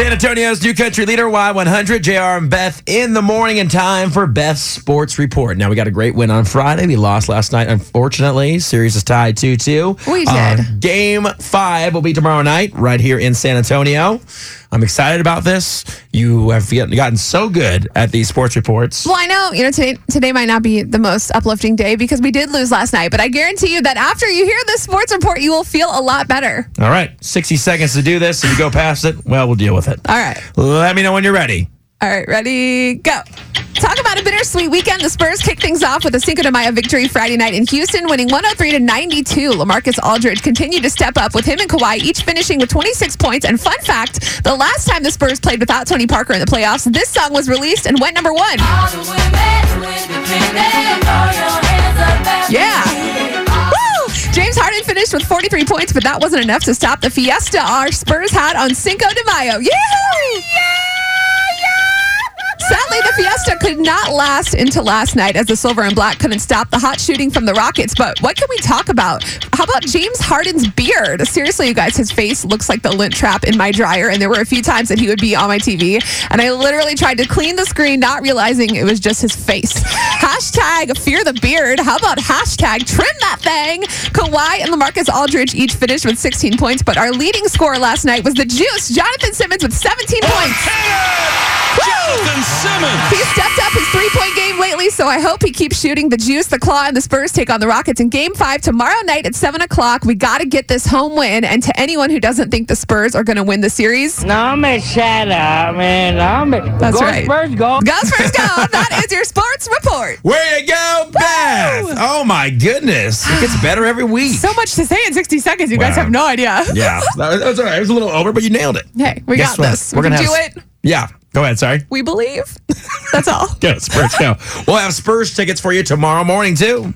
San Antonio's new country leader, Y100, JR and Beth in the morning in time for Beth's Sports Report. Now, we got a great win on Friday. We lost last night, unfortunately. Series is tied 2 2. We did. Um, game five will be tomorrow night right here in San Antonio. I'm excited about this. You have gotten so good at these sports reports. Well, I know, you know, today, today might not be the most uplifting day because we did lose last night, but I guarantee you that after you hear this sports report, you will feel a lot better. All right, 60 seconds to do this. If you go past it, well, we'll deal with it. All right. Let me know when you're ready. All right, ready, go. About a bittersweet weekend. The Spurs kick things off with a Cinco de Mayo victory Friday night in Houston, winning 103 to 92. Lamarcus Aldridge continued to step up with him and Kawhi each finishing with 26 points. And fun fact, the last time the Spurs played without Tony Parker in the playoffs, this song was released and went number one. Yeah. James Harden finished with 43 points, but that wasn't enough to stop the fiesta our Spurs had on Cinco de Mayo. Yeah! Fiesta could not last into last night as the silver and black couldn't stop the hot shooting from the Rockets. But what can we talk about? How about James Harden's beard? Seriously, you guys, his face looks like the lint trap in my dryer. And there were a few times that he would be on my TV. And I literally tried to clean the screen, not realizing it was just his face. Hashtag fear the beard. How about hashtag trim that thing? Kawhi and Lamarcus Aldridge each finished with 16 points. But our leading scorer last night was the Juice, Jonathan Simmons, with 17 points. Jonathan Simmons. He stepped up his three point game lately, so I hope he keeps shooting. The Juice, the Claw, and the Spurs take on the Rockets in game five tomorrow night at 7 o'clock. We got to get this home win. And to anyone who doesn't think the Spurs are going to win the series, No, man, shut up, man. No, man. That's go right. Spurs, go. go Spurs go. that is your sports report. Way to go, Beth! Oh my goodness, it gets better every week. So much to say in 60 seconds. You guys have no idea. yeah, that was, that was all right. It was a little over, but you nailed it. Hey, we Guess got what? this. We're we gonna do have- it. Yeah, go ahead. Sorry. We believe. That's all. Go Spurs. Go. We'll have Spurs tickets for you tomorrow morning too.